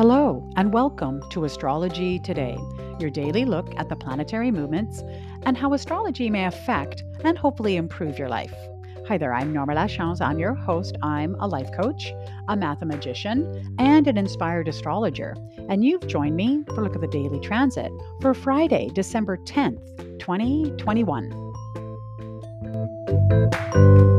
Hello, and welcome to Astrology Today, your daily look at the planetary movements and how astrology may affect and hopefully improve your life. Hi there, I'm Norma Lachance. I'm your host. I'm a life coach, a mathematician, and an inspired astrologer. And you've joined me for a look at the daily transit for Friday, December 10th, 2021.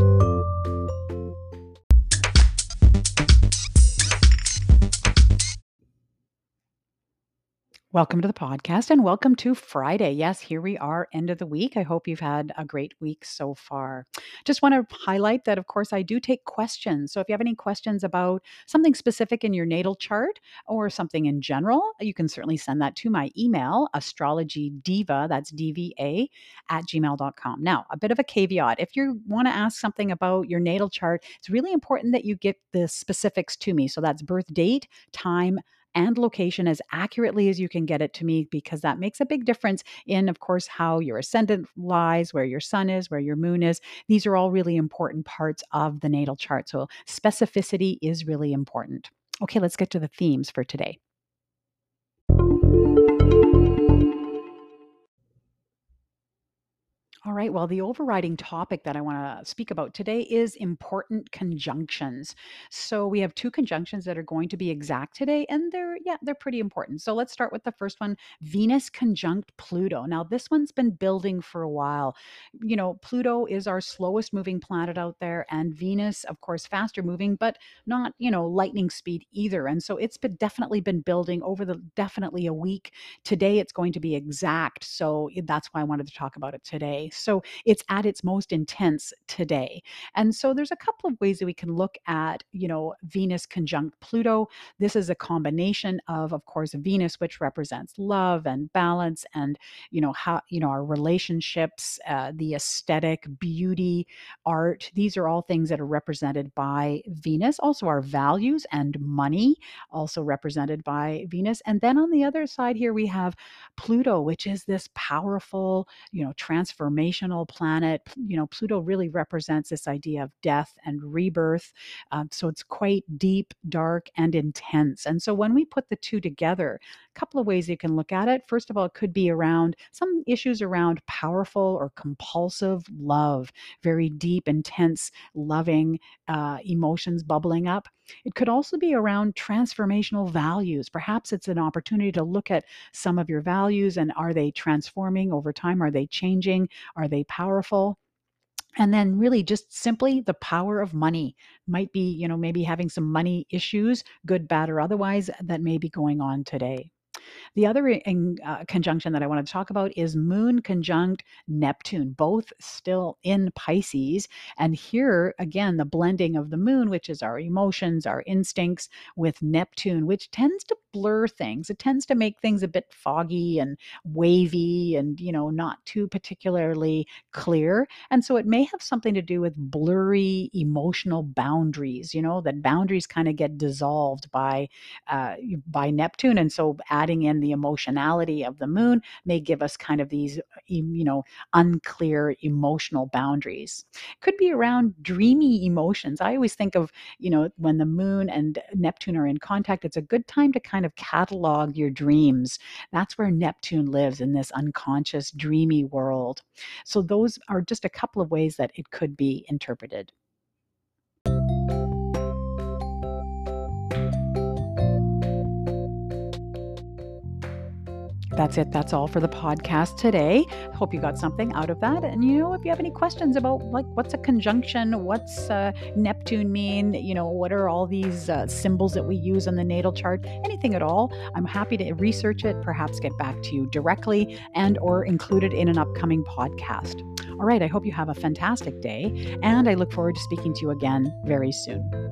Welcome to the podcast and welcome to Friday. Yes, here we are, end of the week. I hope you've had a great week so far. Just want to highlight that, of course, I do take questions. So if you have any questions about something specific in your natal chart or something in general, you can certainly send that to my email, astrologydiva, that's DVA, at gmail.com. Now, a bit of a caveat if you want to ask something about your natal chart, it's really important that you get the specifics to me. So that's birth date, time, and location as accurately as you can get it to me because that makes a big difference in, of course, how your ascendant lies, where your sun is, where your moon is. These are all really important parts of the natal chart. So specificity is really important. Okay, let's get to the themes for today. All right. Well, the overriding topic that I want to speak about today is important conjunctions. So we have two conjunctions that are going to be exact today, and they're yeah, they're pretty important. So let's start with the first one: Venus conjunct Pluto. Now this one's been building for a while. You know, Pluto is our slowest moving planet out there, and Venus, of course, faster moving, but not you know lightning speed either. And so it's been definitely been building over the definitely a week. Today it's going to be exact. So that's why I wanted to talk about it today. So it's at its most intense today. And so there's a couple of ways that we can look at, you know, Venus conjunct Pluto. This is a combination of, of course, Venus, which represents love and balance and, you know, how, you know, our relationships, uh, the aesthetic, beauty, art. These are all things that are represented by Venus. Also, our values and money, also represented by Venus. And then on the other side here, we have Pluto, which is this powerful, you know, transformation planet. You know, Pluto really represents this idea of death and rebirth. Um, so it's quite deep, dark, and intense. And so when we put the two together, a couple of ways you can look at it. First of all, it could be around some issues around powerful or compulsive love, very deep, intense, loving uh, emotions bubbling up. It could also be around transformational values. Perhaps it's an opportunity to look at some of your values and are they transforming over time? Are they changing? Are they powerful? and then really just simply the power of money might be you know maybe having some money issues good bad or otherwise that may be going on today the other in, uh, conjunction that I want to talk about is Moon conjunct Neptune, both still in Pisces. And here, again, the blending of the moon, which is our emotions, our instincts, with Neptune, which tends to blur things. It tends to make things a bit foggy and wavy and, you know, not too particularly clear. And so it may have something to do with blurry emotional boundaries, you know, that boundaries kind of get dissolved by uh, by Neptune. And so adding in the emotionality of the moon may give us kind of these, you know, unclear emotional boundaries. Could be around dreamy emotions. I always think of, you know, when the moon and Neptune are in contact, it's a good time to kind of catalog your dreams. That's where Neptune lives in this unconscious, dreamy world. So, those are just a couple of ways that it could be interpreted. That's it. That's all for the podcast today. Hope you got something out of that. And you know, if you have any questions about like what's a conjunction, what's uh, Neptune mean, you know, what are all these uh, symbols that we use on the natal chart, anything at all, I'm happy to research it, perhaps get back to you directly and or include it in an upcoming podcast. All right, I hope you have a fantastic day and I look forward to speaking to you again very soon.